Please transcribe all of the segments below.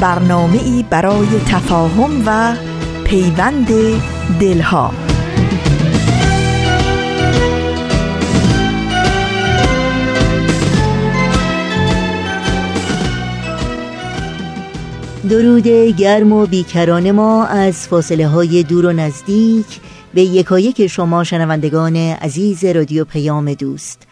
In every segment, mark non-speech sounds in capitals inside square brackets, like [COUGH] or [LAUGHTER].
برنامه ای برای تفاهم و پیوند دلها. درود گرم و بیکران ما از فاصله های دور و نزدیک به یکایک شما شنوندگان عزیز رادیو پیام دوست.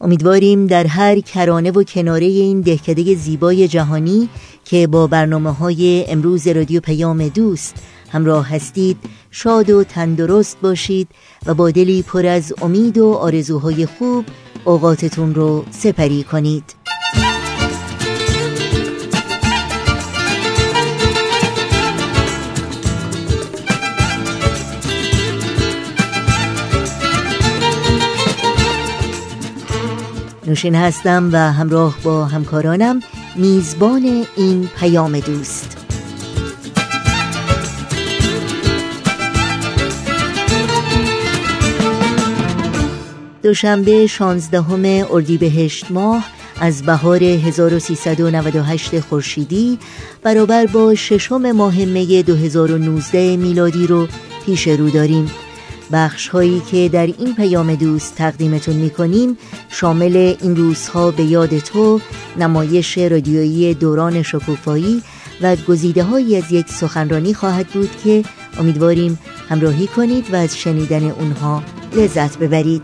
امیدواریم در هر کرانه و کناره این دهکده زیبای جهانی که با برنامه های امروز رادیو پیام دوست همراه هستید شاد و تندرست باشید و با دلی پر از امید و آرزوهای خوب اوقاتتون رو سپری کنید. نوشین هستم و همراه با همکارانم. میزبان این پیام دوست. دوشنبه 16 اردیبهشت ماه از بهار 1398 خورشیدی برابر با ششم ماه می 2019 میلادی رو پیش رو داریم. بخش هایی که در این پیام دوست تقدیمتون می شامل این روزها به یاد تو نمایش رادیویی دوران شکوفایی و گزیده هایی از یک سخنرانی خواهد بود که امیدواریم همراهی کنید و از شنیدن اونها لذت ببرید.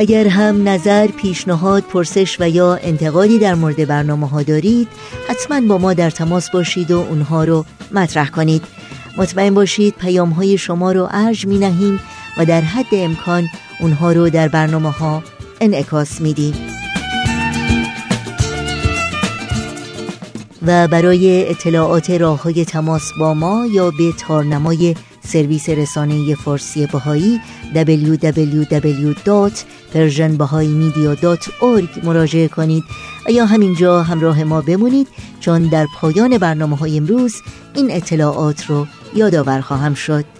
اگر هم نظر، پیشنهاد، پرسش و یا انتقادی در مورد برنامه ها دارید حتما با ما در تماس باشید و اونها رو مطرح کنید. مطمئن باشید پیام های شما رو ارج می نهیم و در حد امکان اونها رو در برنامه ها انعکاس میدیم. و برای اطلاعات راه های تماس با ما یا به تارنمای سرویس رسانه فارسی بهایی www.persianbahaimedia.org مراجعه کنید. یا همینجا همراه ما بمونید چون در پایان برنامه های امروز این اطلاعات رو یادآور خواهم شد.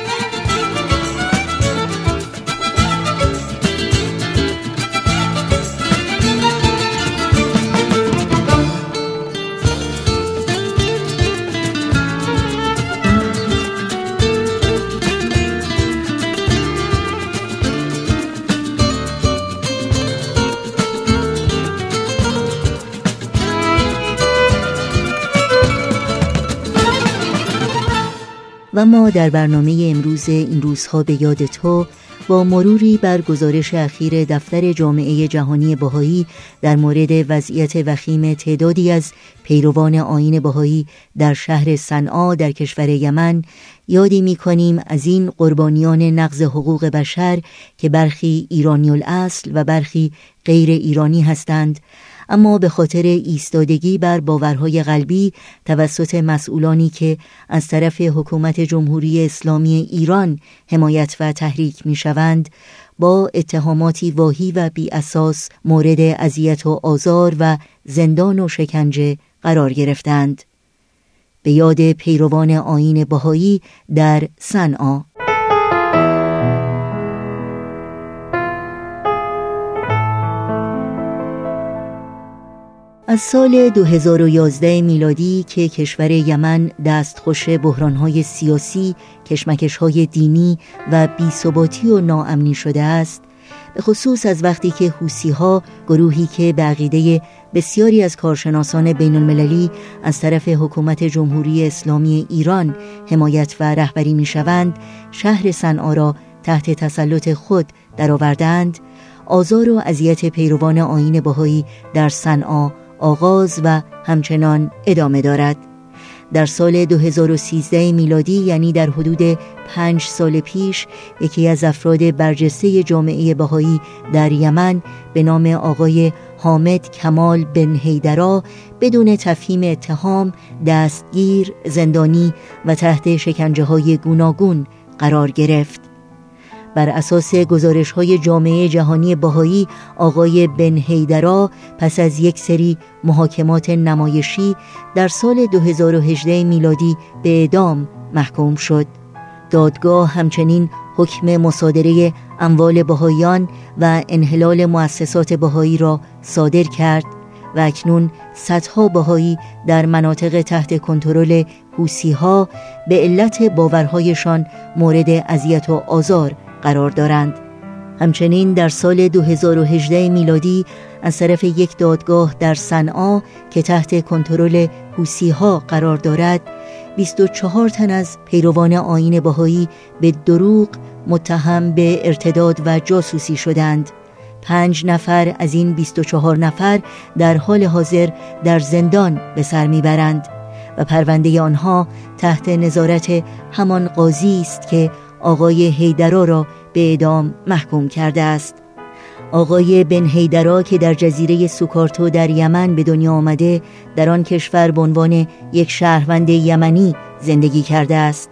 و ما در برنامه امروز این روزها به یاد تو با مروری بر گزارش اخیر دفتر جامعه جهانی بهایی در مورد وضعیت وخیم تعدادی از پیروان آین بهایی در شهر صنعا در کشور یمن یادی می کنیم از این قربانیان نقض حقوق بشر که برخی ایرانی الاصل و برخی غیر ایرانی هستند. اما به خاطر ایستادگی بر باورهای قلبی توسط مسئولانی که از طرف حکومت جمهوری اسلامی ایران حمایت و تحریک می شوند با اتهاماتی واهی و بی اساس مورد اذیت و آزار و زندان و شکنجه قرار گرفتند. به یاد پیروان آین بهایی در صنعا. از سال 2011 میلادی که کشور یمن دستخوش بحرانهای سیاسی، کشمکشهای دینی و بیثباتی و ناامنی شده است به خصوص از وقتی که حوسی ها گروهی که به عقیده بسیاری از کارشناسان بین المللی از طرف حکومت جمهوری اسلامی ایران حمایت و رهبری می شوند شهر صنعا را تحت تسلط خود درآوردند آزار و اذیت پیروان آین بهایی در صنعا آغاز و همچنان ادامه دارد. در سال 2013 میلادی یعنی در حدود پنج سال پیش یکی از افراد برجسته جامعه بهایی در یمن به نام آقای حامد کمال بن هیدرا بدون تفهیم اتهام دستگیر زندانی و تحت شکنجه های گوناگون قرار گرفت. بر اساس گزارش های جامعه جهانی باهایی آقای بن هیدرا پس از یک سری محاکمات نمایشی در سال 2018 میلادی به اعدام محکوم شد. دادگاه همچنین حکم مصادره اموال بهاییان و انحلال مؤسسات بهایی را صادر کرد و اکنون صدها بهایی در مناطق تحت کنترل حوسی ها به علت باورهایشان مورد اذیت و آزار قرار دارند. همچنین در سال 2018 میلادی از طرف یک دادگاه در صنعا که تحت کنترل حوسی ها قرار دارد 24 تن از پیروان آین بهایی به دروغ متهم به ارتداد و جاسوسی شدند. پنج نفر از این 24 نفر در حال حاضر در زندان به سر می‌برند و پرونده آنها تحت نظارت همان قاضی است که آقای هیدرا را به اعدام محکوم کرده است. آقای بن هیدرا که در جزیره سوکارتو در یمن به دنیا آمده در آن کشور به عنوان یک شهروند یمنی زندگی کرده است.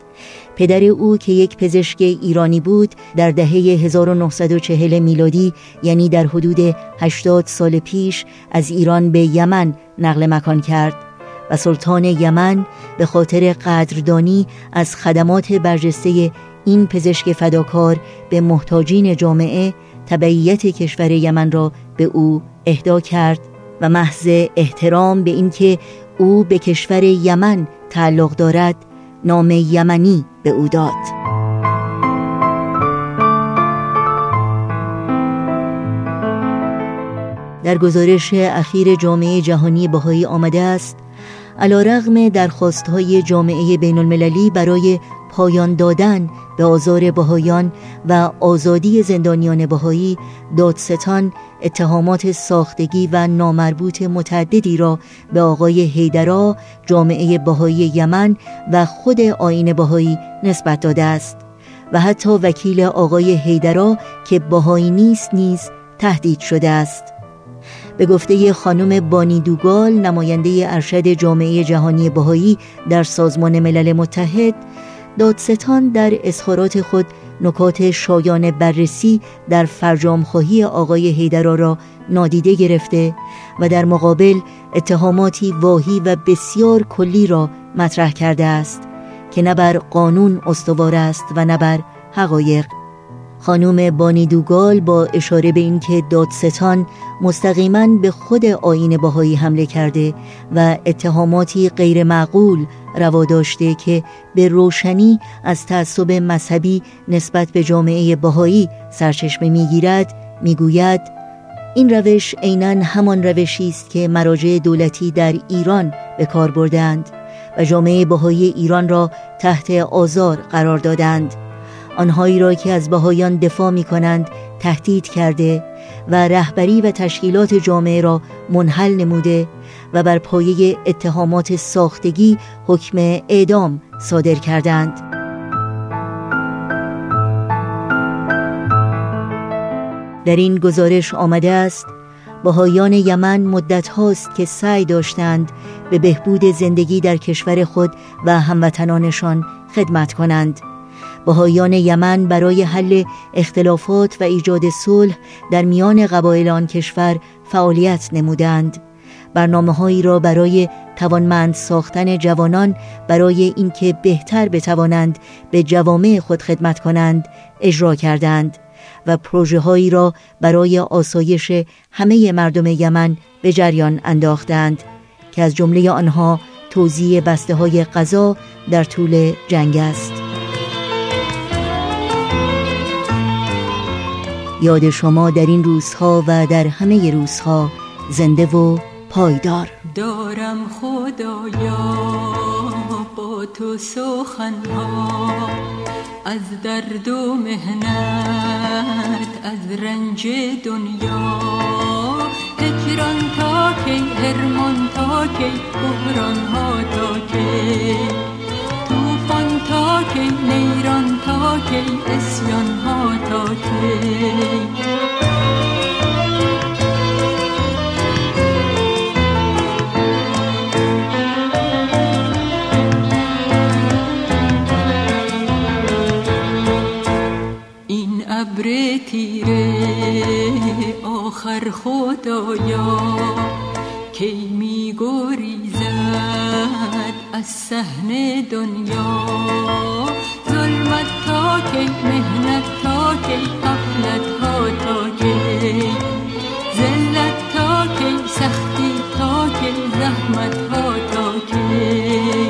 پدر او که یک پزشک ایرانی بود در دهه 1940 میلادی یعنی در حدود 80 سال پیش از ایران به یمن نقل مکان کرد و سلطان یمن به خاطر قدردانی از خدمات برجسته این پزشک فداکار به محتاجین جامعه تبعیت کشور یمن را به او اهدا کرد و محض احترام به اینکه او به کشور یمن تعلق دارد نام یمنی به او داد. در گزارش اخیر جامعه جهانی بهایی آمده است علا رغم درخواست های جامعه بین المللی برای پایان دادن به آزار بهایان و آزادی زندانیان بهایی دادستان اتهامات ساختگی و نامربوط متعددی را به آقای هیدرا جامعه بهایی یمن و خود آین بهایی نسبت داده است و حتی وکیل آقای هیدرا که بهایی نیست نیز تهدید شده است. به گفته خانم بانی دوگال نماینده ارشد جامعه جهانی بهایی در سازمان ملل متحد دادستان در اظهارات خود نکات شایان بررسی در فرجامخواهی آقای هیدرا را نادیده گرفته و در مقابل اتهاماتی واهی و بسیار کلی را مطرح کرده است که نه بر قانون استوار است و نه بر حقایق. خانم بانی دوگال با اشاره به اینکه دادستان مستقیما به خود آین باهایی حمله کرده و اتهاماتی غیر معقول روا داشته که به روشنی از تعصب مذهبی نسبت به جامعه باهایی سرچشمه می‌گیرد می‌گوید این روش عینا همان روشی است که مراجع دولتی در ایران به کار بردند و جامعه باهایی ایران را تحت آزار قرار دادند آنهایی را که از بهایان دفاع می کنند تهدید کرده و رهبری و تشکیلات جامعه را منحل نموده و بر پایه اتهامات ساختگی حکم اعدام صادر کردند. در این گزارش آمده است بهایان یمن مدت هاست که سعی داشتند به بهبود زندگی در کشور خود و هموطنانشان خدمت کنند. بهایان یمن برای حل اختلافات و ایجاد صلح در میان قبایل آن کشور فعالیت نمودند. برنامه هایی را برای توانمند ساختن جوانان برای اینکه بهتر بتوانند به جوامع خود خدمت کنند اجرا کردند و پروژه هایی را برای آسایش همه مردم یمن به جریان انداختند که از جمله آنها توزیع بسته های غذا در طول جنگ است. یاد شما در این روزها و در همه روزها زنده و پایدار. دارم خدایا با تو سخنها از درد و مهنت از رنج دنیا. هجران تا کی هرمان تا کی بحران ها تا کی. توفان تا کی نیران تا کی اسیان ها تا کی. ابر تیره آخر خدایا کی می گریزد از صحن دنیا ظلمت تا کی مهنت تا کی غفلت ها تا کی. ذلت تا کی سختی تا کی زحمت ها تا کی.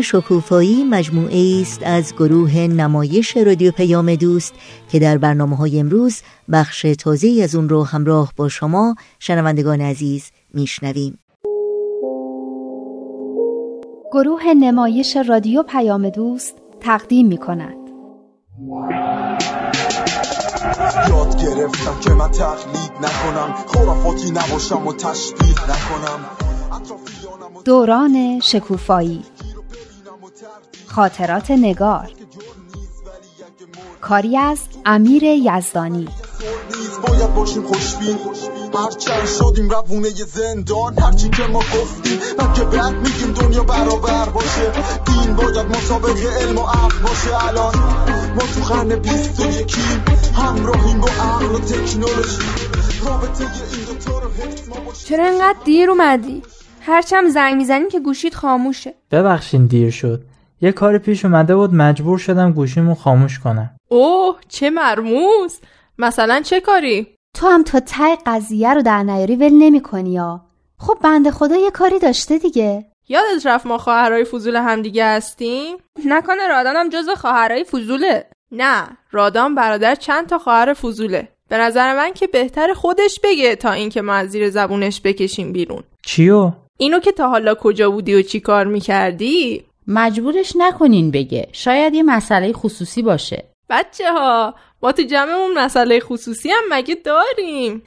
شکوفایی مجموعه است از گروه نمایش رادیو پیام دوست که در برنامه های امروز بخش تازه از اون رو همراه با شما شنوندگان عزیز میشنویم. گروه نمایش رادیو پیام دوست تقدیم می کند یاد گرفتم که من تقلید نکنم خرافاتی نباشم و تشبیه نکنم. دوران شکوفایی. خاطرات نگار. کاری از امیر یزدانی. باید باشیم خوشبین. هرچند شدیم روونه زندان. هرچی که ما گفتیم که بعد میگیم دنیا برابر باشه. دین باید مسابقه علم و عقل باشه. الان ما تو قرن بیست و یکیم همراهیم با عقل و تکنولوژی. رابطه این دوتا رو حفظ ما چرا انقدر دیر اومدی؟ هرچم زنگ می‌زنی که گوشید خاموشه. ببخشین دیر شد. یه کار پیش اومده بود مجبور شدم گوشیمو خاموش کنم. اوه چه مرموز! مثلا چه کاری؟ تو هم تا تای قضیه رو در نیاری ول نمی کنی یا؟ خب بنده خدا یه کاری داشته دیگه. یادت رفت ما خواهرای فضول همدیگه هستیم؟ نکنه رادانم جز خواهرای فضوله. نه رادان برادر چند تا خواهر فضوله. به نظر من که بهتر خودش بگه تا اینکه ما از زیر زبونش بکشیم بیرون. چیو؟ اینو که تا حالا کجا بودی و چی کار می‌کردی؟ مجبورش نکنین بگه. شاید یه مسئله خصوصی باشه. بچه ها ما تو جمعمون مسئله خصوصی هم مگه داریم؟ [LAUGHS]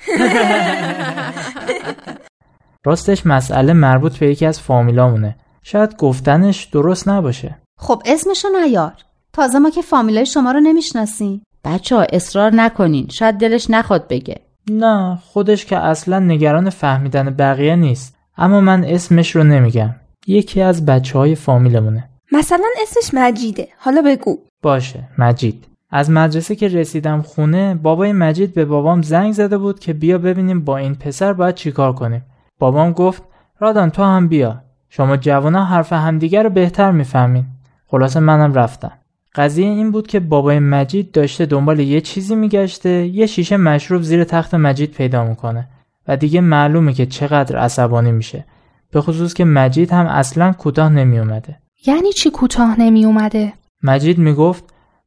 راستش مسئله مربوط به یکی از فامیلامونه. شاید گفتنش درست نباشه. خب اسمشو نیار. تازه ما که فامیلای شما رو نمی‌شناسیم. بچه ها اصرار نکنین. شاید دلش نخواد بگه. نه خودش که اصلا نگران فهمیدن بقیه نیست. اما من اسمش رو نمیگم. یکی از بچه های فامیلمونه. مثلا اسمش مجیده. حالا بگو. باشه مجید. از مدرسه که رسیدم خونه بابای مجید به بابام زنگ زده بود که بیا ببینیم با این پسر باید چیکار کنیم. بابام گفت رادان تو هم بیا. شما جوانا حرف همدیگر رو بهتر می‌فهمین. خلاصه منم رفتم. قضیه این بود که بابای مجید داشته دنبال یه چیزی میگشته یه شیشه مشروب زیر تخت مجید پیدا می‌کنه. و دیگه معلومه که چقدر عصبانی میشه. به خصوص که مجید هم اصلا کوتاه نمی اومده. یعنی چی کوتاه نمی اومده؟ مجید می‌گفت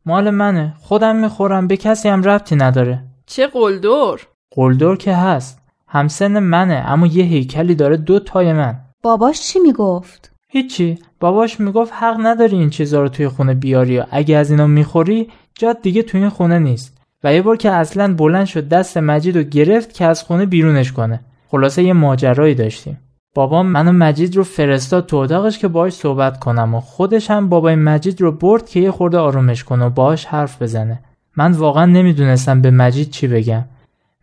مال منه خودم می‌خورم به کسی هم ربطی نداره. چه قلدر؟ قلدر که هست. همسن منه اما یه هیکلی داره دو تای من. باباش چی می‌گفت؟ هیچی. باباش می‌گفت حق نداری این چیزا رو توی خونه بیاری و اگه از اینا می‌خوری جاد دیگه توی این خونه نیست. و یه بار که اصلا بلند شد دست مجید رو گرفت که از خونه بیرونش کنه. خلاصه یه ماجرایی داشتیم. بابام منو مجید رو فرستاد تو اتاقش که باهاش صحبت کنم و خودش هم بابای مجید رو برد که یه خورده آرومش کنه و باهاش حرف بزنه. من واقعا نمی‌دونستم به مجید چی بگم.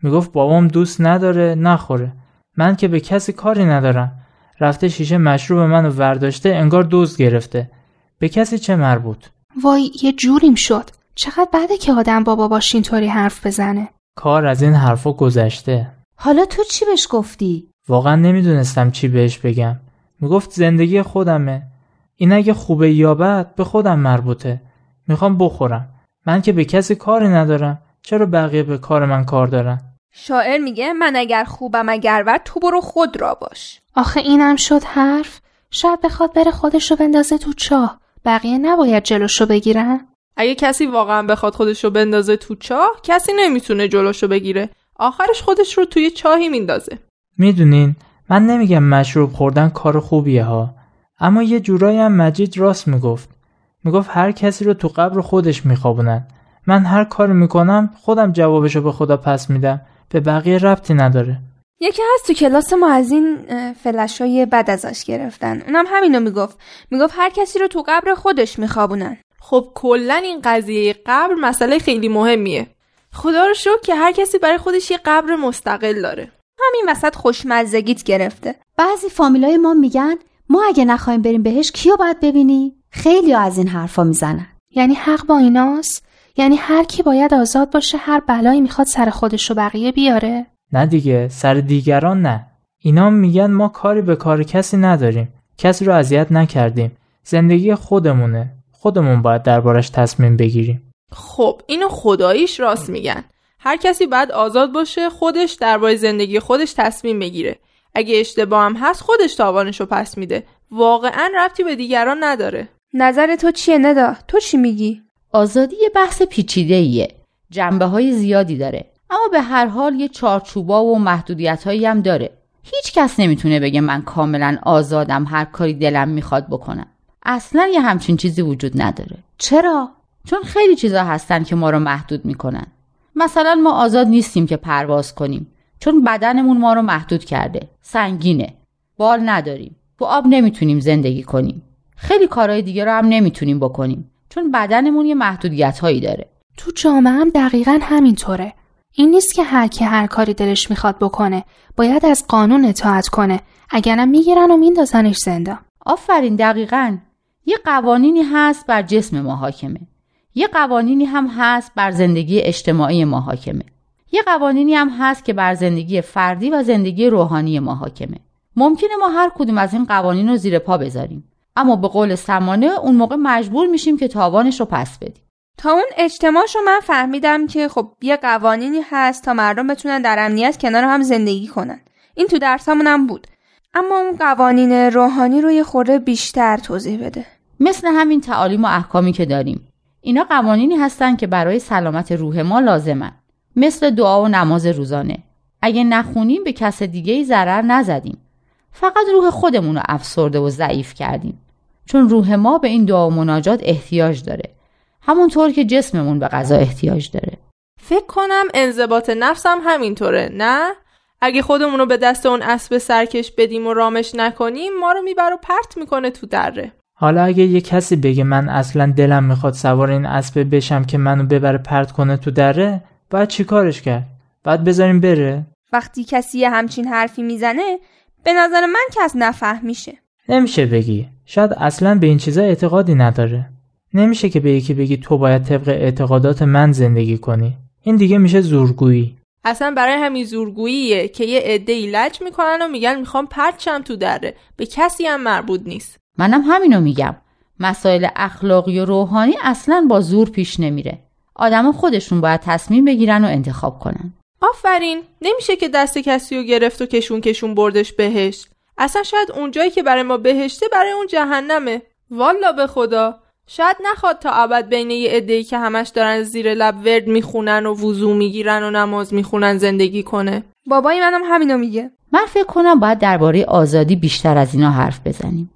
می‌گفت بابام دوست نداره نخوره. من که به کسی کاری ندارم. رفته شیشه مشروب منو ورداشته انگار دوز گرفته. به کسی چه مربوط؟ وای یه جوریم شد. چقدر بده که آدم بابا باش اینطوری حرف بزنه. کار از این حرفا گذشته. حالا تو چی بهش گفتی؟ واقعا نمی‌دونستم چی بهش بگم. می‌گفت زندگی خودمه. این اگه خوبه یا بد به خودم مربوطه. می‌خوام بخورم. من که به کسی کاری ندارم. چرا بقیه به کار من کار دارن؟ شاعر میگه من اگر خوبم اگر ور تو برو خود را باش. آخه اینم شد حرف. شاید بخواد بره خودشو بندازه تو چاه. بقیه نباید جلوشو بگیرن. اگه کسی واقعا بخواد خودشو بندازه تو چاه کسی نمی‌تونه جلوشو بگیره. آخرش خودش رو توی چاهی میندازه. می‌دونین من نمیگم مشروب خوردن کار خوبیه ها اما یه جورایی هم مجید راست می‌گفت. می‌گفت هر کسی رو تو قبر خودش میخوابونن. من هر کار می‌کنم خودم جوابشو به خدا پس میدم. به بقیه ربطی نداره. یکی هست تو کلاس ما از این فلشای بد ازش گرفتن. اونم همینو می‌گفت. می‌گفت هر کسی رو تو قبر خودش میخوابونن. خب کلا این قضیه قبر مسئله خیلی مهمیه. خدا رو شکر که هر کسی برای خودش یه قبر مستقل داره. همین وسط خوشمزگیت گرفته. بعضی فامیلای ما میگن ما اگه نخوایم بریم بهش کیو باید ببینی؟ خیلی از این حرفا می‌زنن. یعنی حق با ایناست؟ یعنی هر کی باید آزاد باشه هر بلایی می‌خواد سر خودش رو بقیه بیاره؟ نه دیگه سر دیگران نه. اینا میگن ما کاری به کار کسی نداریم. کسی رو اذیت نکردیم. زندگی خودمونه. خودمون باید دربارش تصمیم بگیریم. خب اینو خداییش راست میگن. هر کسی باید آزاد باشه خودش درباره زندگی خودش تصمیم بگیره. اگه اشتباه هم هست خودش تاوانشو پس میده. واقعا ربطی به دیگران نداره. نظر تو چیه ندا؟ تو چی میگی؟ آزادی یه بحث پیچیده ایه جنبه های زیادی داره. اما به هر حال یه چارچوبا و محدودیت هایی هم داره. هیچ کس نمی‌تونه بگه من کاملا آزادم هر کاری دلم می‌خواد بکنم. اصلا یه همچین چیزی وجود نداره. چرا؟ چون خیلی چیزا هستن که ما رو محدود می‌کنن. مثلا ما آزاد نیستیم که پرواز کنیم چون بدنمون ما رو محدود کرده سنگینه. بال نداریم تو آب نمی‌تونیم زندگی کنیم. خیلی کارهای دیگه رو هم نمی‌تونیم بکنیم چون بدنمون یه محدودیت هایی داره. تو جامعه هم دقیقا همینطوره. این نیست که هر کی هر کاری دلش می‌خواد بکنه باید از قانون اطاعت کنه. اگرم می‌گیرن و میندازنش زندان. آفرین دقیقا. یه قوانینی هست بر جسم ما حاکمه. یه قوانینی هم هست بر زندگی اجتماعی ما حاکمه. یه قوانینی هم هست که بر زندگی فردی و زندگی روحانی ما حاکمه. ممکنه ما هر کدوم از این قوانین رو زیر پا بذاریم. اما به قول سمانه اون موقع مجبور میشیم که تاوانش رو پس بدیم. تا اون اجتماعش رو من فهمیدم که خب یه قوانینی هست تا مردم بتونن در امنیت کنار هم زندگی کنن. این تو درسامون هم بود. اما اون قوانین روحانی رو یه خورده بیشتر توضیح بده. مثل همین تعالیم و احکامی که داریم. اینا قوانینی هستن که برای سلامت روح ما لازمن. مثل دعا و نماز روزانه. اگه نخونیم به کس دیگه ای ضرر نزدیم. فقط روح خودمون رو افسرده و ضعیف کردیم. چون روح ما به این دعا و مناجات احتیاج داره. همونطور که جسممون به غذا احتیاج داره. فکر کنم انضباط نفسم همینطوره نه؟ اگه خودمون رو به دست اون اسب سرکش بدیم و رامش نکنیم ما رو میبر و پرت می‌کنه تو دره. حالا اگه یه کسی بگه من اصلا دلم می‌خواد سوار این اسب بشم که منو ببره پرت کنه تو دره باید چیکارش کرد؟ باید بذاریم بره؟ وقتی کسی یه همچین حرفی می‌زنه به نظر من کس نفهم میشه. نمیشه بگی. شاید اصلا به این چیزا اعتقادی نداره. نمیشه که به یکی بگی تو باید طبق اعتقادات من زندگی کنی. این دیگه میشه زورگویی. اصلا برای همین زورگوییه که یه عده لج می‌کنن و میگن می‌خوام پرچم تو دره. به کسی هم مربوط نیست. منم همینو میگم. مسائل اخلاقی و روحانی اصلا با زور پیش نمیره. آدم خودشون باید تصمیم بگیرن و انتخاب کنن. آفرین. نمیشه که دست کسی رو گرفت و کشون کشون بردش بهش اصلا شاید اونجایی که برای ما بهشته برای اون جهنمه. والا به خدا. شاید نخواد تا ابد بین یه عده‌ای که همش دارن زیر لب ورد می‌خونن و وضو می‌گیرن و نماز می‌خونن زندگی کنه. بابای منم همینو میگه. من فکر کنم باید درباره آزادی بیشتر از اینا حرف بزنیم.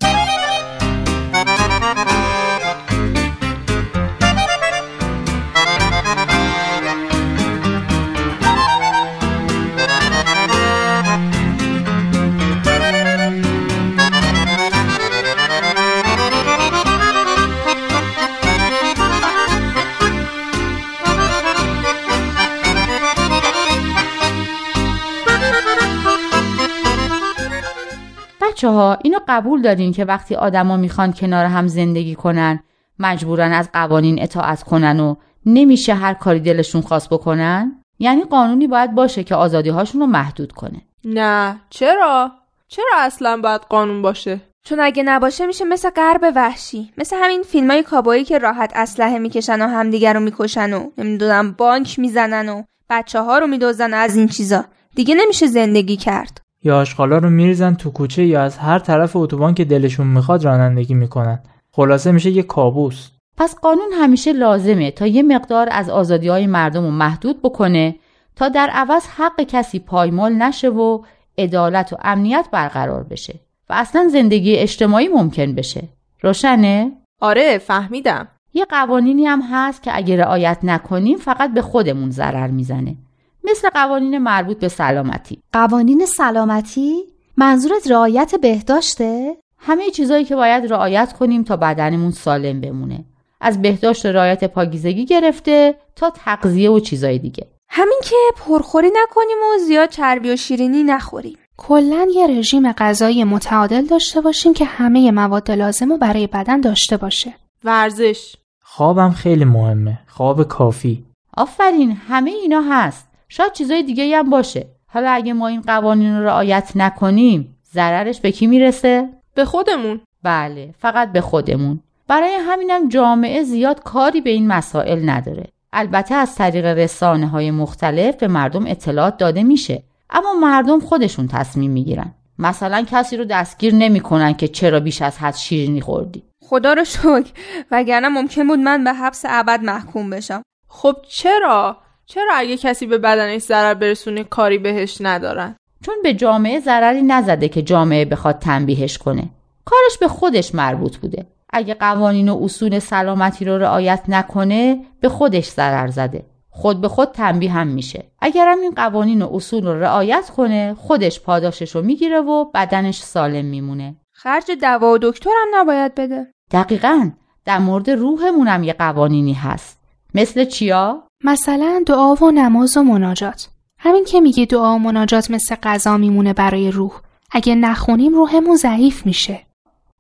بچه ها اینو قبول دارین که وقتی آدما می‌خوان کنار هم زندگی کنن مجبورن از قوانین اطاعت کنن و نمیشه هر کاری دلشون خواست بکنن؟ یعنی قانونی باید باشه که آزادی هاشون رو محدود کنه. نه چرا؟ چرا اصلا باید قانون باشه؟ چون اگه نباشه میشه مثل غرب وحشی مثل همین فیلم های کابایی که راحت اسلحه می‌کشن و همدیگر رو می‌کشن و نمی‌دونم بانک می‌زنن و بچه ها رو میدوزن از این چیزا. دیگه نمیشه زندگی کرد. یا آشغالا رو میریزن تو کوچه یا از هر طرف اتوبان که دلشون می‌خواد رانندگی می‌کنن. خلاصه میشه یه کابوس. پس قانون همیشه لازمه تا یه مقدار از آزادی های مردم رو محدود بکنه تا در عوض حق کسی پایمال نشه و عدالت و امنیت برقرار بشه و اصلا زندگی اجتماعی ممکن بشه. روشنه؟ آره فهمیدم. یه قوانینی هم هست که اگه رعایت نکنیم فقط به خودمون ضرر می‌زنه. مثل قوانین مربوط به سلامتی. قوانین سلامتی؟ منظورت رعایت بهداشته؟ همه چیزایی که باید رعایت کنیم تا بدنمون سالم بمونه. از بهداشت و رعایت پاکیزگی گرفته تا تغذیه و چیزای دیگه. همین که پرخوری نکنیم و زیاد چربی و شیرینی نخوریم. کلا یه رژیم غذایی متعادل داشته باشیم که همه مواد لازم رو برای بدن داشته باشه. ورزش. خوابم خیلی مهمه. خواب کافی. آفرین همه اینا هست. شاید چیزای دیگه هم باشه. حالا اگه ما این قوانین رو رعایت نکنیم ضررش به کی می‌رسه؟ به خودمون. بله فقط به خودمون. برای همینم جامعه زیاد کاری به این مسائل نداره. البته از طریق رسانه های مختلف به مردم اطلاعات داده میشه. اما مردم خودشون تصمیم می‌گیرن. مثلا کسی رو دستگیر نمی‌کنن که چرا بیش از حد شیرینی خوردی. خدا رو شکر. وگرنه ممکن بود من به حبس ابد محکوم بشم. خب چرا؟ چرا اگه کسی به بدنش ضرر برسونه کاری بهش ندارن؟ چون به جامعه ضرری نزده که جامعه بخواد تنبیهش کنه. کارش به خودش مربوط بوده. اگه قوانین و اصول سلامتی رو رعایت نکنه به خودش ضرر زده. خود به خود تنبیه هم میشه. اگرم این قوانین و اصول رو رعایت کنه خودش پاداشش رو می‌گیره و بدنش سالم میمونه. خرج دوا و دکتر هم نباید بده. دقیقا. در مورد روحمون هم یه قوانینی هست. مثل چیا؟ مثلا دعا و نماز و مناجات. همین که میگه دعا و مناجات مثل غذا میمونه برای روح. اگه نخونیم روحمون ضعیف میشه.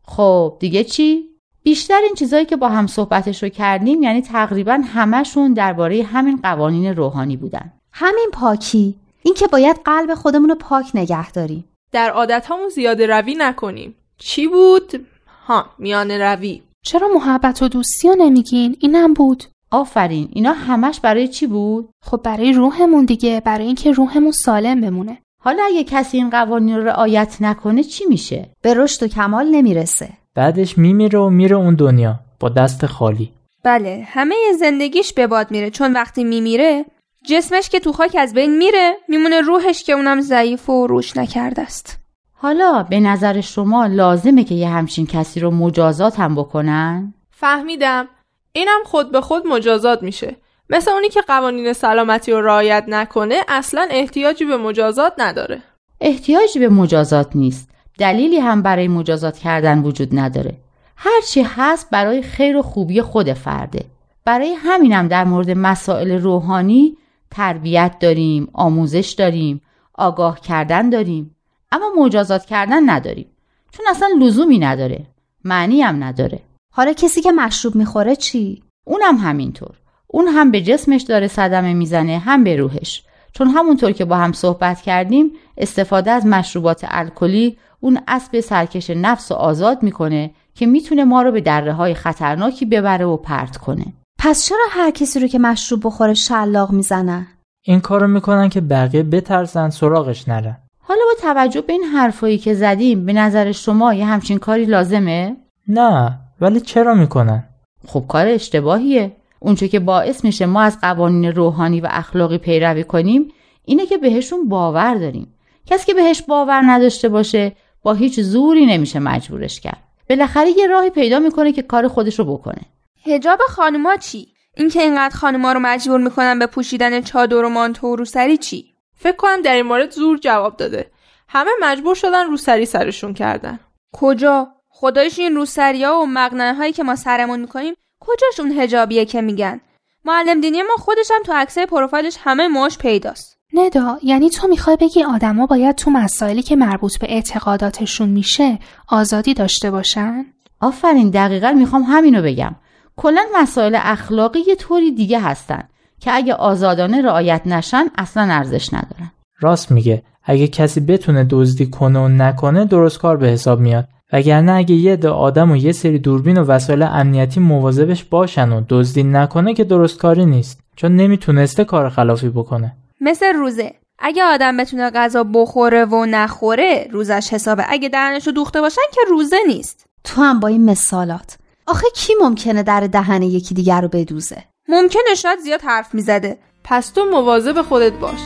خب دیگه چی؟ بیشتر این چیزایی که با هم صحبتش رو کردیم یعنی تقریبا همشون درباره همین قوانین روحانی بودن. همین پاکی. اینکه باید قلب خودمون رو پاک نگه داریم. در عادت همون زیاده روی نکنیم. چی بود؟ ها میان روی. چرا محبت و دوستی رو نمیگین؟ اینم بود. آفرین اینا همش برای چی بود؟ خب برای روحمون دیگه برای اینکه روحمون سالم بمونه حالا اگه کسی این قوانین رو رعایت نکنه چی میشه؟ به رشد و کمال نمی‌رسه بعدش میمیره و میره اون دنیا با دست خالی بله همه زندگیش به باد میره چون وقتی میمیره جسمش که تو خاک از بین میره میمونه روحش که اونم ضعیف و روش نکرده است حالا به نظر شما لازمه که یه همچین کسی رو مجازات هم بکنن؟ فهمیدم اینم خود به خود مجازات میشه. مثل اونی که قوانین سلامتی رو رعایت نکنه اصلا احتیاجی به مجازات نداره. احتیاجی به مجازات نیست. دلیلی هم برای مجازات کردن وجود نداره. هرچی هست برای خیر و خوبی خود فرده. برای همینم در مورد مسائل روحانی تربیت داریم آموزش داریم آگاه کردن داریم. اما مجازات کردن نداریم. چون اصلا لزومی نداره. معنی هم نداره. حالا کسی که مشروب می‌خوره چی؟ اونم همینطور. اون هم به جسمش داره صدمه می‌زنه هم به روحش. چون همونطور که با هم صحبت کردیم استفاده از مشروبات الکلی اون اسب سرکش نفس و آزاد می‌کنه که می‌تونه ما رو به دره های خطرناکی ببره و پرت کنه. پس چرا هر کسی رو که مشروب بخوره شلاق می‌زنن این کارو می‌کنن که بقیه بترسن سراغش نرن حالا با توجه به این حرفایی که زدیم به نظر شما یه همچین کاری لازمه؟ نه. ولی چرا می‌کنن؟ خب کار اشتباهیه. اونچه که باعث میشه ما از قوانین روحانی و اخلاقی پیروی کنیم اینه که بهشون باور داریم. کسی که بهش باور نداشته باشه با هیچ زوری نمیشه مجبورش کرد. بالاخره یه راهی پیدا می‌کنه که کار خودش رو بکنه. هجاب خانوما چی؟ اینکه اینقدر خانوما رو مجبور می‌کنن به پوشیدن چادر و مانتو و روسری چی؟ فکر کنم در این مورد زور جواب داده. همه مجبور شدن روسری سرشون کردن. کجا؟ خدایش این روسریا و مقنعه هایی که ما سرمون می‌کنیم کجاشون هجابیه که میگن؟ معلم دینی ما خودش هم تو عکسای پروفایلش همه موش پیداست. ندا یعنی تو می‌خوای بگی آدما باید تو مسائلی که مربوط به اعتقاداتشون میشه آزادی داشته باشن؟ آفرین دقیقا می‌خوام همینو بگم. کلا مسائل اخلاقی یه طوری دیگه هستن که اگه آزادانه رعایت نشن اصلا ارزش ندارن. راست میگه. اگه کسی بتونه دزدی کنه و نکنه درست کار به حساب میاد. وگرنه اگه یه عده آدم و یه سری دوربین و وسایل امنیتی مواظبش باشن و دزدی نکنه که درست کاری نیست. چون نمی‌تونسته کار خلافی بکنه. مثل روزه. اگه آدم بتونه غذا بخوره و نخوره روزش حسابه. اگه دهنشو دوخته باشن که روزه نیست. تو هم با این مثالات. آخه کی ممکنه در دهن یکی دیگر رو بدوزه؟ ممکنه شاید زیاد حرف می‌زده. پس تو مواظب خودت باش.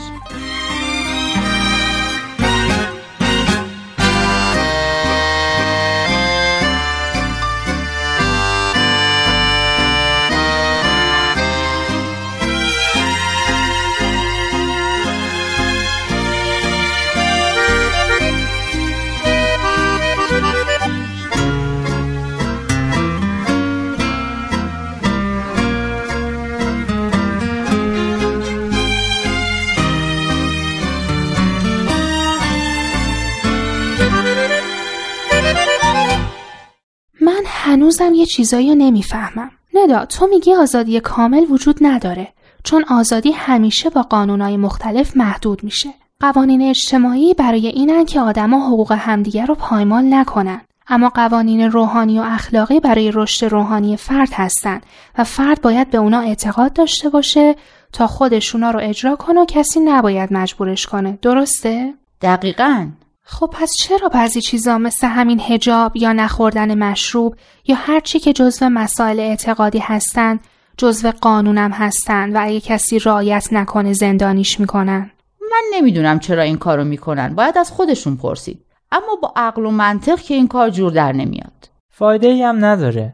هنوزم یه چیزایی رو نمی‌فهمم. ندا تو میگی آزادی کامل وجود نداره چون آزادی همیشه با قانونهای مختلف محدود میشه. قوانین اجتماعی برای اینن که آدما حقوق همدیگر رو پایمال نکنن. اما قوانین روحانی و اخلاقی برای رشد روحانی فرد هستن و فرد باید به اونا اعتقاد داشته باشه تا خودش اونا رو اجرا کنه و کسی نباید مجبورش کنه. درسته؟ دقیقاً. خب پس چرا بعضی چیزا مثل همین هجاب یا نخوردن مشروب یا هر چی که جزو مسائل اعتقادی هستن جزو قانونم هستن و اگه کسی رعایت نکنه زندانیش می‌کنن؟ من نمی‌دونم چرا این کارو می‌کنن. باید از خودشون پرسید. اما با عقل و منطق که این کار جور در نمیاد. فایده ای هم نداره.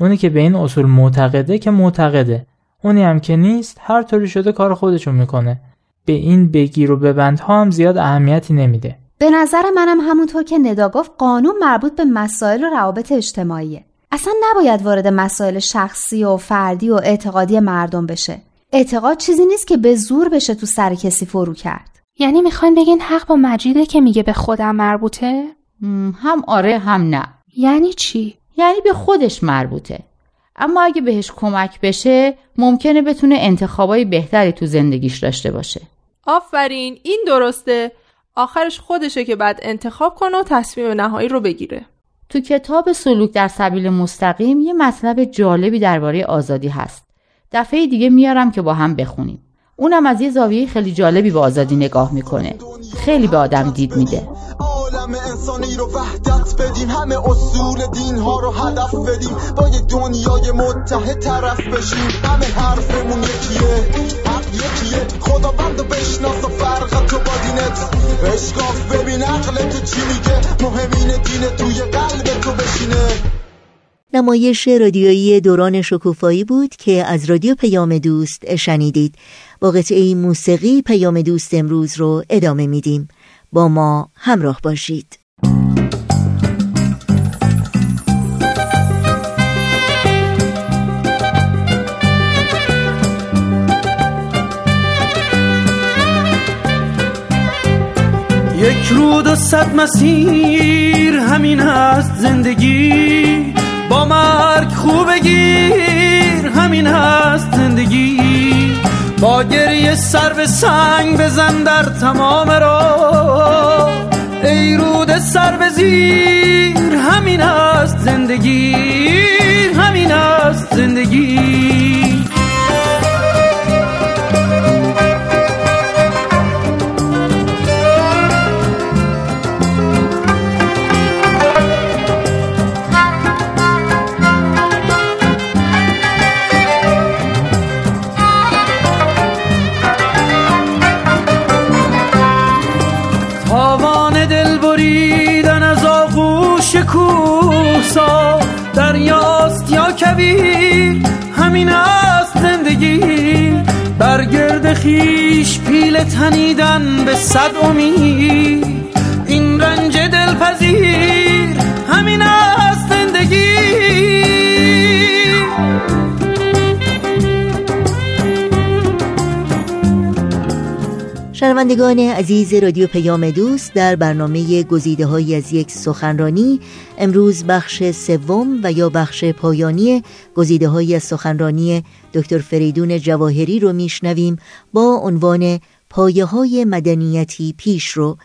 اونی که به این اصول معتقده که معتقده. اونی هم که نیست هر طوری شده کار خودشون می‌کنه. به این بگیر و ببندها هم زیاد اهمیتی نمیده. به نظر منم همونطور که ندا گفت قانون مربوط به مسائل و روابط اجتماعیه. اصلا نباید وارد مسائل شخصی و فردی و اعتقادی مردم بشه. اعتقاد چیزی نیست که به زور بشه تو سر کسی فرو کرد. یعنی می‌خواین بگین حق با مجیده که میگه به خودم مربوطه؟ هم آره هم نه. یعنی چی؟ یعنی به خودش مربوطه. اما اگه بهش کمک بشه ممکنه بتونه انتخابای بهتری تو زندگیش داشته باشه. آفرین این درسته. آخرش خودشه که بعد انتخاب کنه و تصمیم نهایی رو بگیره. تو کتاب سلوک در سبیل مستقیم یه مطلب جالبی درباره آزادی هست. دفعه دیگه میارم که با هم بخونیم. اونم از یه زاویه خیلی جالبی به آزادی نگاه می‌کنه. خیلی به آدم دید میده. عالم انسانی رو وحدت بدیم. همه اصول دین ها رو هدف بدیم. با یه دنیای متحد طرف بشیم. همه حرفمون یکیه. حق یکیه. خداوند رو بشناس و فرق تو با دینت. اشکاف ببین عقل تو چی میگه. مهمین دین توی قلب تو بشینه. نمایش رادیویی دوران شکوفایی بود که از رادیو پیام دوست شنیدید. با قطعه موسیقی پیام دوست امروز رو ادامه میدیم. با ما همراه باشید. یک رود و صد مسیر همین هست زندگی. با مرگ خوب بگیر همین هست زندگی. با گریه سر به سنگ بزن در تمام را زیر همین هست زندگی همین هست زندگی. خیش پیل تنیدن به صد امید. شنوندگان عزیز رادیو پیام دوست در برنامه گزیده های از یک سخنرانی امروز بخش سوم و یا بخش پایانی گزیده های از سخنرانی دکتر فریدون جواهری رو میشنویم با عنوان پایه های مدنیتی پیش رو.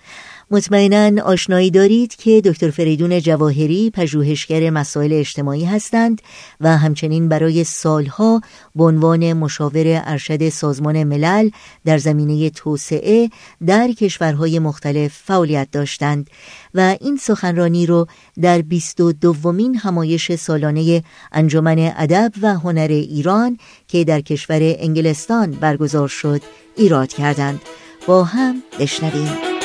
مطمئنا آشنایی دارید که دکتر فریدون جواهری پژوهشگر مسائل اجتماعی هستند و همچنین برای سالها به عنوان مشاور ارشد سازمان ملل در زمینه توسعه در کشورهای مختلف فعالیت داشتند و این سخنرانی رو در 22 دومین همایش سالانه انجمن ادب و هنر ایران که در کشور انگلستان برگزار شد ایراد کردند. با هم بشنویم.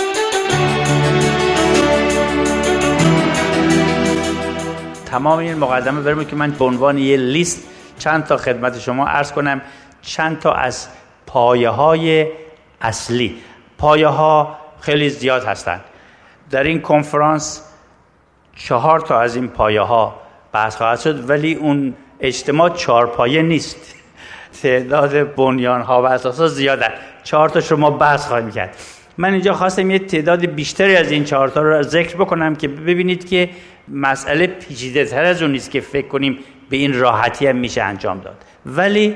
تمام این مقدمه برمید که من به عنوان یه لیست چند تا خدمت شما عرض کنم چند تا از پایه های اصلی. پایه ها خیلی زیاد هستند. در این کنفرانس چهار تا از این پایه ها بحث خواهد شد ولی اون اجتماع چهار پایه نیست. تعداد بنیان ها و اساس زیادن. چهار تا شما بحث خواهیم کرد. من اینجا خواستم یه تعداد بیشتری از این چهارتا رو ذکر بکنم که ببینید که مسئله پیچیده تر از اون نیست که فکر کنیم به این راحتی هم میشه انجام داد. ولی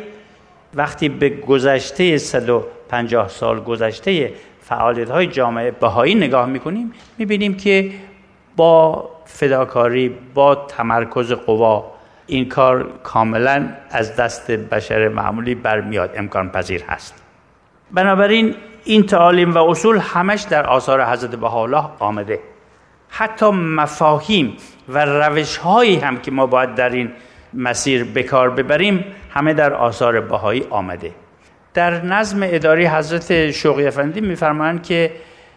وقتی به گذشته 150 سال گذشته فعالیت های جامعه بهایی نگاه می‌کنیم می‌بینیم که با فداکاری با تمرکز قوا این کار کاملا از دست بشر معمولی برمیاد امکان پذیر هست. بنابراین این تعالیم و اصول همش در آثار حضرت بهاءالله آمده. حتی مفاهیم و روش هایی هم که ما باید در این مسیر بکار ببریم همه در آثار بهایی آمده. در نظم اداری حضرت شوقی افندی میفرمایند که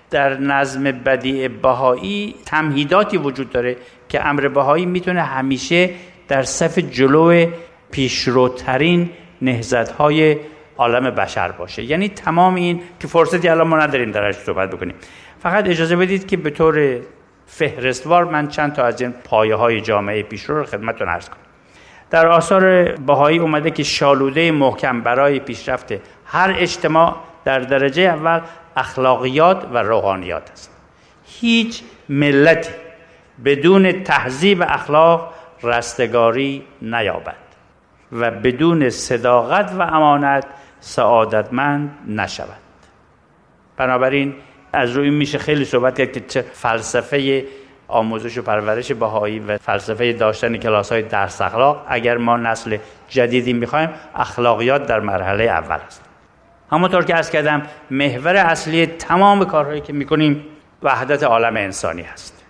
در نظم بدیع بهایی تمهیداتی وجود داره که امر بهایی می‌تونه همیشه در صف جلو پیشروترین نهزت های عالم بشر باشه. یعنی تمام این که فرصتی الان ما نداریم درش صحبت بکنیم. فقط اجازه بدید که به طور فهرستوار من چند تا از این پایه های جامعه پیشرو رو خدمتتون عرض کنم. در آثار بهایی اومده که شالوده محکم برای پیشرفت هر اجتماع در درجه اول اخلاقیات و روحانیات است. هیچ ملتی بدون تهذیب اخلاق رستگاری نیابد و بدون صداقت و امانت سعادتمند نشود. بنابراین از روی میشه خیلی صحبت کرد که چه فلسفه آموزش و پرورش بهایی و فلسفه داشتن کلاس های درس اخلاق اگر ما نسل جدیدی می‌خوایم اخلاقیات در مرحله اول است. همونطور که از کردم محور اصلی تمام کارهایی که می‌کنیم وحدت عالم انسانی هست.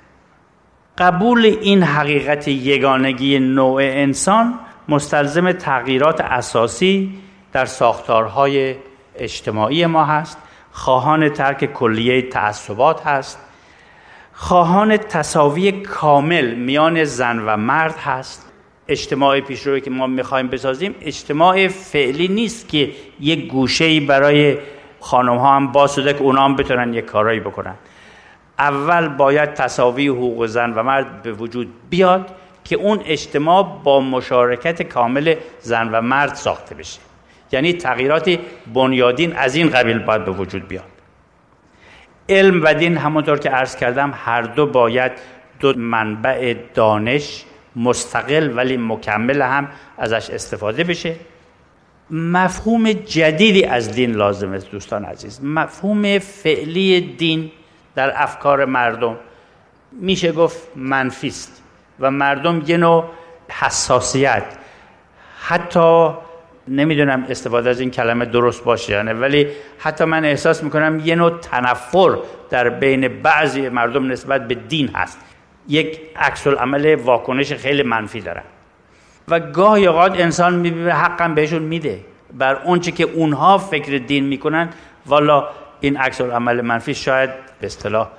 قبول این حقیقت یگانگی نوع انسان مستلزم تغییرات اساسی در ساختارهای اجتماعی ما هست. خواهان ترک کلیه تعصبات هست. خواهان تصاوی کامل میان زن و مرد هست. اجتماع پیشروی که ما می‌خوایم بسازیم اجتماع فعلی نیست که یک گوشه برای خانم ها هم شده که اونا هم بتونن یک کارایی بکنن. اول باید تصاوی حقوق زن و مرد به وجود بیاد که اون اجتماع با مشارکت کامل زن و مرد ساخته بشه. یعنی تغییرات بنیادین از این قبیل باید به وجود بیاد. علم و دین همونطور که عرض کردم هر دو باید دو منبع دانش مستقل ولی مکمل هم ازش استفاده بشه. مفهوم جدیدی از دین لازم است دوستان عزیز. مفهوم فعلی دین در افکار مردم. میشه گفت منفیست و مردم یه نوع حساسیت حتی نمی‌دونم استفاده از این کلمه درست باشه یعنی ولی حتی من احساس می‌کنم یه نوع تنفر در بین بعضی مردم نسبت به دین هست. یک عکس عمل واکنش خیلی منفی دارن. و گاهی اوقات انسان می‌بینه حقا بهشون میده. بر اونچه که اونها فکر دین می‌کنن والا این عکس عمل منفی شاید به اصطلاح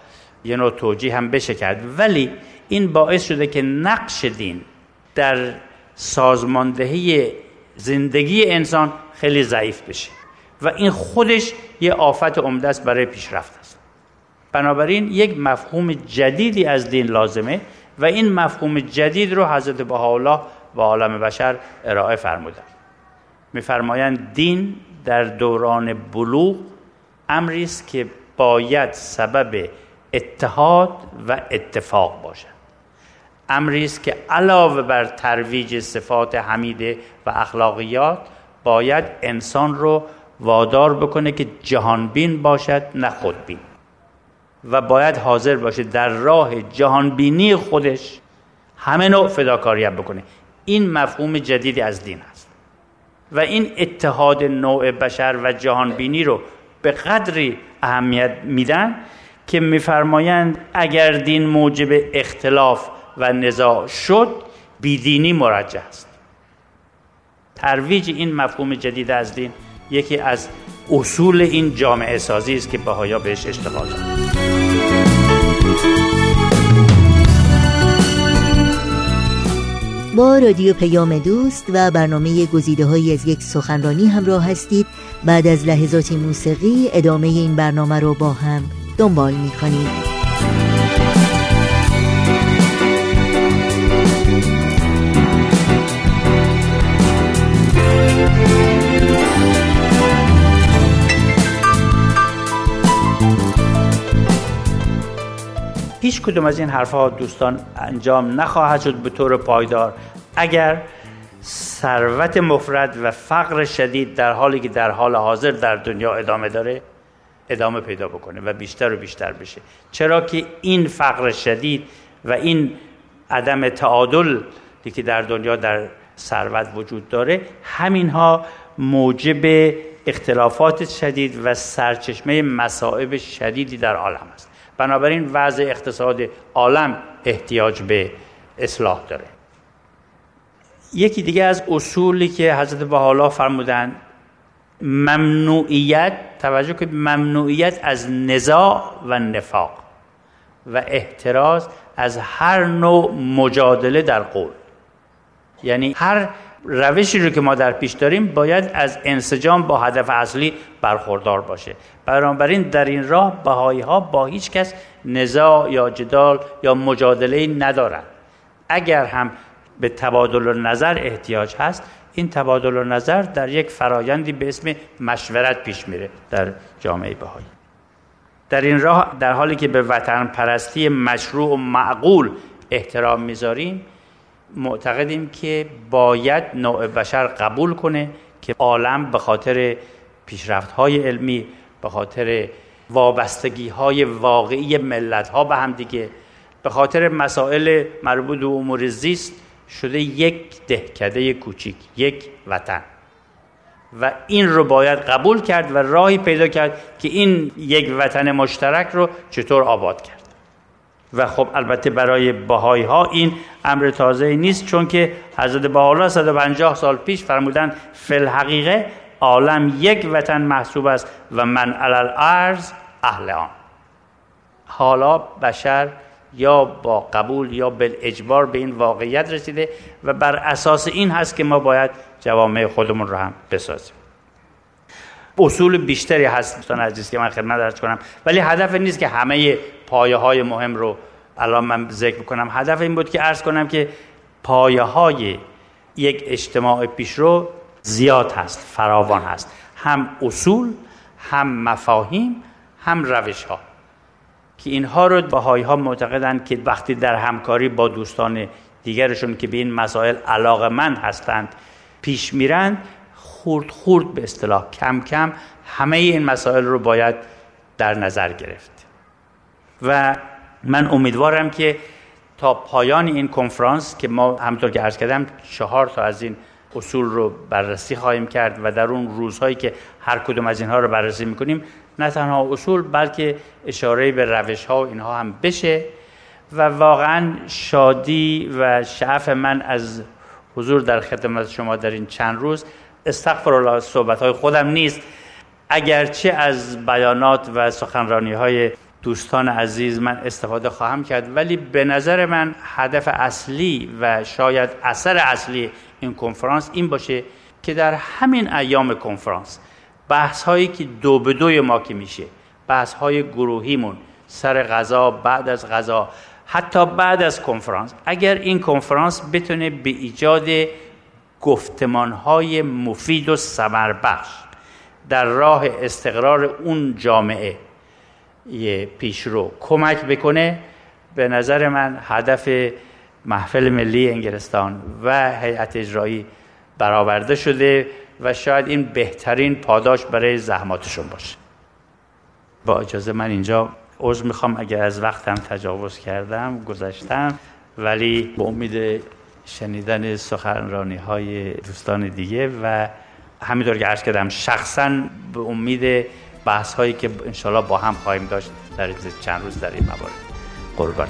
یه نوع توجیه هم بشه کرد. ولی این باعث شده که نقش دین در سازماندهی زندگی انسان خیلی ضعیف بشه و این خودش یه آفت عمده است برای پیشرفت است. بنابراین یک مفهوم جدیدی از دین لازمه و این مفهوم جدید رو حضرت بهاءالله و عالم بشر ارائه فرمودن. میفرمایند دین در دوران بلوغ امری است که باید سبب اتحاد و اتفاق باشد. امری است که علاوه بر ترویج صفات حمیده و اخلاقیات باید انسان رو وادار بکنه که جهانبین باشد نه خودبین. و باید حاضر باشه در راه جهانبینی خودش همه نوع فداکاریت بکنه. این مفهوم جدیدی از دین است. و این اتحاد نوع بشر و جهانبینی رو به قدری اهمیت میدن که میفرمایند اگر دین موجب اختلاف و نزاع شد بیدینی مرجع است. ترویج این مفهوم جدید از دین یکی از اصول این جامعه سازی است که بهایا بهش اشتغال دارند با رادیو پیام دوست و برنامه گزیده های از یک سخنرانی همراه هستید. بعد از لحظاتی موسیقی ادامه این برنامه رو با هم دنبال می کنید. هیچ کدوم از این حرفها دوستان انجام نخواهد شد به طور پایدار. اگر ثروت مفرد و فقر شدید در حالی که در حال حاضر در دنیا ادامه داره ادامه پیدا بکنه و بیشتر و بیشتر بشه. چرا که این فقر شدید و این عدم تعادل که در دنیا در ثروت وجود داره همینها موجب اختلافات شدید و سرچشمه مصائب شدیدی در عالم است. بنابراین وضع اقتصاد عالم احتیاج به اصلاح داره. یکی دیگه از اصولی که حضرت بحالا فرمودن ممنوعیت توجه که ممنوعیت از نزاع و نفاق و احتراز از هر نوع مجادله در قول. یعنی هر روشی رو که ما در پیش داریم باید از انسجام با هدف اصلی برخوردار باشه. بنابراین در این راه بهایی ها با هیچ کس نزاع یا جدال یا مجادله ندارند. اگر هم به تبادل نظر احتیاج هست این تبادل نظر در یک فرایندی به اسم مشورت پیش میره در جامعه بهایی. در این راه در حالی که به وطن پرستی مشروع و معقول احترام می‌ذاریم معتقدیم که باید نوع بشر قبول کنه که عالم به خاطر پیشرفت های علمی به خاطر وابستگی های واقعی ملت ها به هم دیگه به خاطر مسائل مربوط به امور زیست شده یک دهکده کوچیک یک وطن. و این رو باید قبول کرد و راهی پیدا کرد که این یک وطن مشترک رو چطور آباد کرد. و خب البته برای باهایی ها این امر تازه نیست چون که حضرت بهاءالله 150 سال پیش فرمودن فل حقیقه عالم یک وطن محسوب است و من علل ارز اهل آن. حالا بشر یا با قبول یا اجبار به این واقعیت رسیده و بر اساس این هست که ما باید جوامع خودمون رو هم بسازیم. اصول بیشتری هست دوستان عزیز که من خدمت درس کنم ولی هدف نیست که همه پایه های مهم رو الان من ذکر کنم هدف این بود که عرض کنم که پایه های یک اجتماع پیشرو زیاد هست فراوان هست. هم اصول هم مفاهیم هم روش ها که اینها رو بهایی ها معتقدند که وقتی در همکاری با دوستان دیگرشون که به این مسائل علاقمند هستند پیش میرند خورد خورد به اصطلاح. کم کم همه این مسائل رو باید در نظر گرفت. و من امیدوارم که تا پایان این کنفرانس که ما همطور که عرض کردم چهار تا از این اصول رو بررسی خواهیم کرد و در اون روزهایی که هر کدوم از اینها رو بررسی می‌کنیم نه تنها اصول بلکه اشاره به روش ها و اینها هم بشه و واقعا شادی و شعف من از حضور در خدمت شما در این چند روز استغفر الله صحبت های خودم نیست. اگرچه از بیانات و سخنرانی های دوستان عزیز من استفاده خواهم کرد. ولی به نظر من هدف اصلی و شاید اثر اصلی این کنفرانس این باشه که در همین ایام کنفرانس بحث هایی که دو به دوی ما که میشه بحث های گروهیمون سر غذا بعد از غذا حتی بعد از کنفرانس اگر این کنفرانس بتونه به ایجاد گفتمان های مفید و سمر بخش در راه استقرار اون جامعه پیشرو کمک بکنه. به نظر من هدف محفل ملی انگلستان و هیئت اجرایی برآورده شده و شاید این بهترین پاداش برای زحماتشون باشه. با اجازه من اینجا عذر می‌خوام اگر از وقتم تجاوز کردم گذشتم ولی به امید شنیدن سخنرانی های دوستان دیگه و همینطور که عرض کردم شخصا به امید بحث هایی که انشالله با هم خواهیم داشت در چند روز در این موارد قربان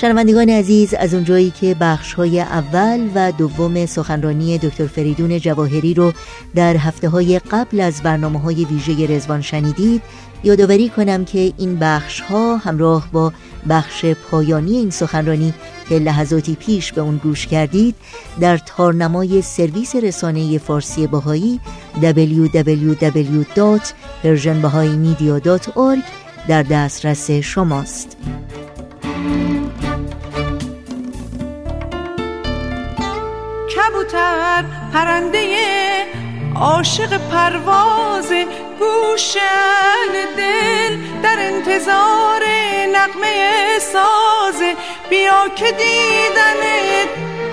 شنوندگان عزیز از اونجایی که بخش های اول و دوم سخنرانی دکتر فریدون جواهری رو در هفته های قبل از برنامه های ویژه رزوان شنیدید یادآوری کنم که این بخش ها همراه با بخش پایانی این سخنرانی که لحظاتی پیش به اون گوش کردید در تارنمای سرویس رسانه فارسی باهایی www.persianbahaimedia.org در دسترس شماست. کبوتر پرنده عاشق پرواز گوشن دل در انتظار نقمه ساز. بیا که دیدنت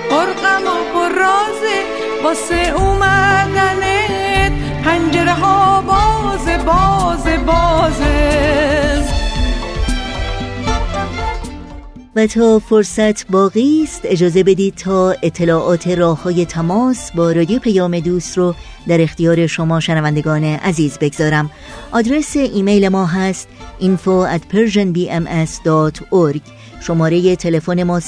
پرغم و پررازه واسه اومدنت. پنجره ها باز باز بازه و تا فرصت باقی است اجازه بدید تا اطلاعات راه های تماس با رادیو پیام دوست رو در اختیار شما شنوندگان عزیز بگذارم. آدرس ایمیل ما هست info at persianbms.org شماره تلفن ما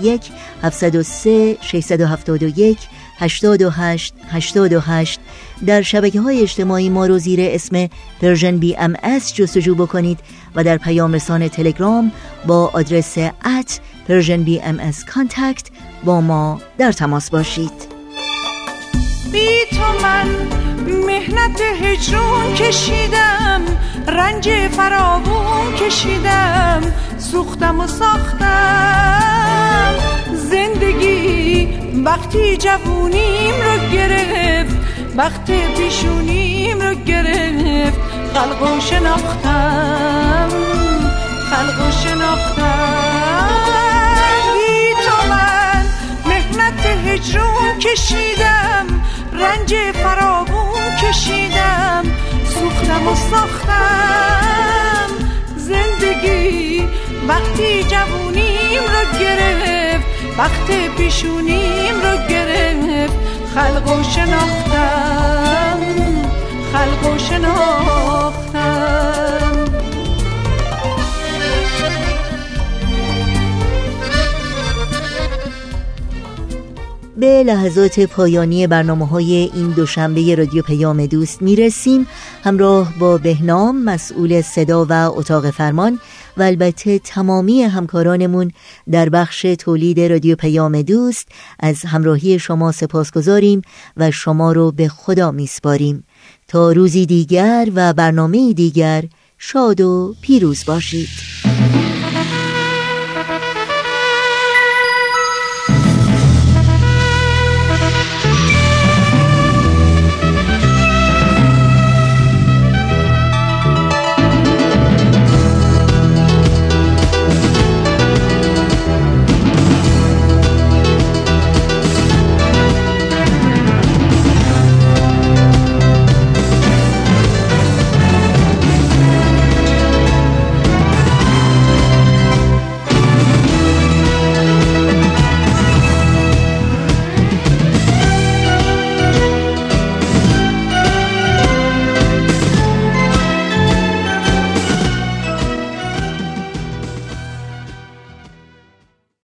001 703 671 828 828 در شبکه های اجتماعی ما رو زیر اسم Persian BMS جستجو بکنید و در پیام رسان تلگرام با آدرس at Persian BMS contact با ما در تماس باشید. بی تو من محنت هجرون کشیدم رنج فراوون کشیدم سوختم و ساختم. زندگی وقتی جوونیم رو گرفت وقت پیشونیم رو گرفت خلق و شناختم خلق و شناختم. بی تو من مهنت هجرون کشیدم رنج فراوون کشیدم سوختم و ساختم. زندگی وقتی جوونیم رو گرفت وقت پیشونیم رو گرفت. خلق و شناختم خلق و شناختم. به لحظات پایانی برنامه های این دوشنبه رادیو پیام دوست می‌رسیم. همراه با بهنام مسئول صدا و اتاق فرمان و البته تمامی همکارانمون در بخش تولید رادیو پیام دوست از همراهی شما سپاس گذاریم و شما رو به خدا میسپاریم. تا روزی دیگر و برنامه دیگر شاد و پیروز باشید.